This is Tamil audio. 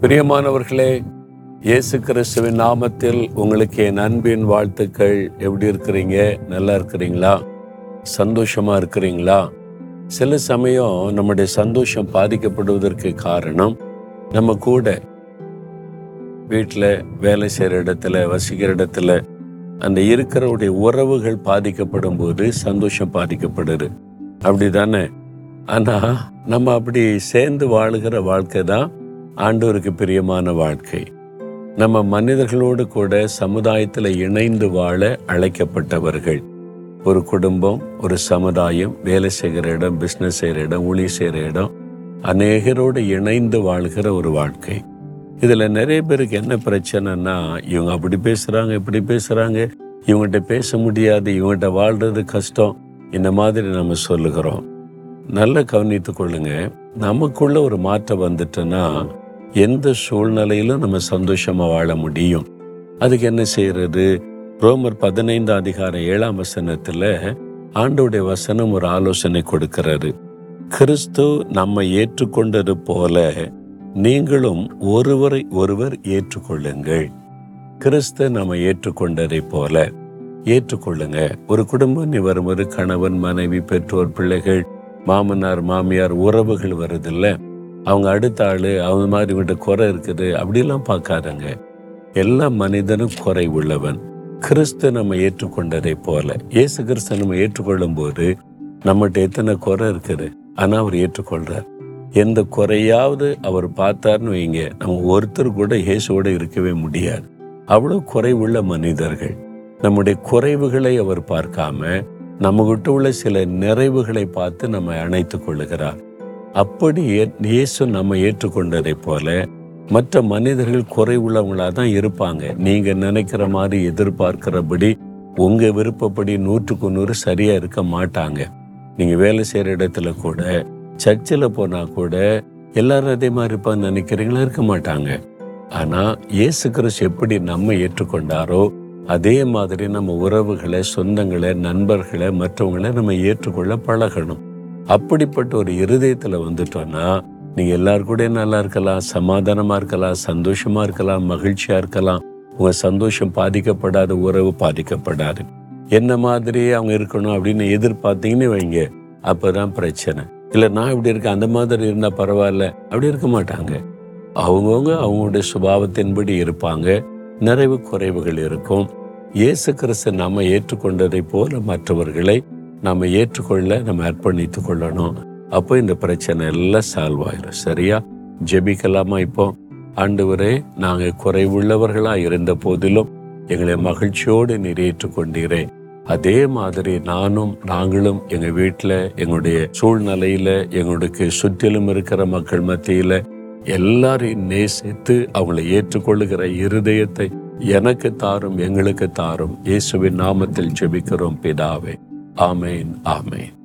பிரியமானவர்களே இயேசு கிறிஸ்துவின் நாமத்தில் உங்களுக்கு என் அன்பின் வாழ்த்துக்கள். எப்படி இருக்கிறீங்க? நல்லா இருக்கிறீங்களா? சந்தோஷமா இருக்கிறீங்களா? சில சமயம் நம்முடைய சந்தோஷம் பாதிக்கப்படுவதற்கு காரணம் நம்ம கூட வீட்டில் வேலை செய்கிற இடத்துல வசிக்கிற இடத்துல அந்த இருக்கிறவுடைய உறவுகள் பாதிக்கப்படும் போது சந்தோஷம் பாதிக்கப்படுது. அப்படி தானே ஆனால் நம்ம அப்படி சேர்ந்து வாழுகிற வாழ்க்கை தான் ஆண்டோருக்கு பிரியமான வாழ்க்கை. நம்ம மனிதர்களோடு கூட சமுதாயத்தில் இணைந்து வாழ அழைக்கப்பட்டவர்கள். ஒரு குடும்பம் ஒரு சமுதாயம் வேலை செய்கிற இடம் பிஸ்னஸ் செய்கிற இடம் ஊழி செய்கிற இடம் அநேகரோடு இணைந்து வாழ்கிற ஒரு வாழ்க்கை. இதில் நிறைய பேருக்கு என்ன பிரச்சனைனா இவங்க அப்படி பேசுகிறாங்க இப்படி பேசுகிறாங்க இவங்ககிட்ட பேச முடியாது இவங்ககிட்ட வாழ்றது கஷ்டம் இந்த மாதிரி நம்ம சொல்லுகிறோம். நல்லா கவனித்து கொள்ளுங்க நமக்குள்ள ஒரு மாற்றம் வந்துட்டுன்னா எந்த சூழ்நிலையிலும் நம்ம சந்தோஷமா வாழ முடியும். அதுக்கு என்ன செய்யறது? ரோமர் பதினைந்து அதிகாரம் ஏழாம் வசனத்துல ஆண்டோடைய வசனம் ஒரு ஆலோசனை கொடுக்கிறாரு கிறிஸ்து நம்மை ஏற்றுக்கொண்டது போல நீங்களும் ஒருவரை ஒருவர் ஏற்றுக்கொள்ளுங்கள். கிறிஸ்து நம்ம ஏற்றுக்கொண்டதை போல ஏற்றுக்கொள்ளுங்க. ஒரு குடும்பம் நீ வரும்போது கணவன் மனைவி பெற்றோர் பிள்ளைகள் மாமனார் மாமியார் உறவுகள் வருதில்ல. அவங்க அடுத்த ஆள் அவங்க மாதிரி இவன்கிட்ட குறை இருக்குது அப்படிலாம் பார்க்காதங்க. எல்லா மனிதனும் குறை உள்ளவன். கிறிஸ்து நம்ம ஏற்றுக்கொண்டதை போல. இயேசு கிறிஸ்து நம்ம ஏற்றுக்கொள்ளும் போது நம்மகிட்ட எத்தனை குறை இருக்குது? ஆனால் அவர் ஏற்றுக்கொள்றார். எந்த குறையாவது அவர் பார்த்தார்னு வைங்க. நம்ம ஒருத்தர் கூட இயேசுவோட இருக்கவே முடியாது. அவ்வளோ குறைவுள்ள மனிதர்கள். நம்முடைய குறைவுகளை அவர் பார்க்காம நம்மகிட்ட உள்ள சில நிறைவுகளை பார்த்து நம்ம அணைத்து கொள்ளுகிறார். அப்படி இயேசு நம்ம ஏற்றுக்கொண்டதை போல மற்ற மனிதர்கள் குறைவுள்ளவங்களாக தான் இருப்பாங்க. நீங்க நினைக்கிற மாதிரி எதிர்பார்க்கிறபடி உங்க விருப்பப்படி நூற்றுக்கு நூறு சரியா இருக்க மாட்டாங்க. நீங்க வேலை செய்யற இடத்துல கூட சர்ச்சில் போனா கூட எல்லாரும் அதே மாதிரி இருப்பான்னு நினைக்கிறீங்களா இருக்க மாட்டாங்க. ஆனா இயேசு கிறிஸ்து எப்படி நம்ம ஏற்றுக்கொண்டாரோ அதே மாதிரி நம்ம உறவுகளை சொந்தங்களை நண்பர்களை மற்றவங்களை நம்ம ஏற்றுக்கொள்ள பழகணும். அப்படிப்பட்ட ஒரு இருதயத்துல வந்துட்டோம்னா நீங்க எல்லாரும் நல்லா இருக்கலாம் சமாதானமா இருக்கலாம் சந்தோஷமா இருக்கலாம் மகிழ்ச்சியா இருக்கலாம். உங்க சந்தோஷம் பாதிக்கப்படாது உறவு பாதிக்கப்படாது. என்ன மாதிரி அவங்க இருக்கணும் அப்படின்னு எதிர்பார்த்தீங்கன்னு வைங்க. அப்பதான் பிரச்சனை. இல்ல நான் இப்படி இருக்கேன் அந்த மாதிரி இருந்தா பரவாயில்ல. அப்படி இருக்க மாட்டாங்க. அவங்கவுங்க அவங்களுடைய சுபாவத்தின்படி இருப்பாங்க. நிறைவு குறைவுகள் இருக்கும். இயேசு கிறிஸ்து நாம ஏற்றுக்கொண்டதை போல மற்றவர்களை நம்ம ஏற்றுக்கொள்ள நம்ம அர்ப்பணித்து கொள்ளணும். அப்போ இந்த பிரச்சனை எல்லாம் சால்வ் ஆயிரும். சரியா? ஜெபிக்கலாமா இப்போ? ஆண்டவரே நாங்கள் குறைவுள்ளவர்களா இருந்த போதிலும் எங்களை மகிழ்ச்சியோடு நிறைவேற்று கொண்டீரேன் அதே மாதிரி நானும் நாங்களும் எங்க வீட்டில் எங்களுடைய சூழ்நிலையில எங்களுக்கு சுற்றிலும் இருக்கிற மக்கள் மத்தியில எல்லாரையும் நேசித்து அவங்களை ஏற்றுக்கொள்ளுகிற இருதயத்தை எனக்கு தாரும் எங்களுக்கு தாரும். இயேசுவின் நாமத்தில் ஜெபிக்கிறோம் பிதாவே. Amen. Amen.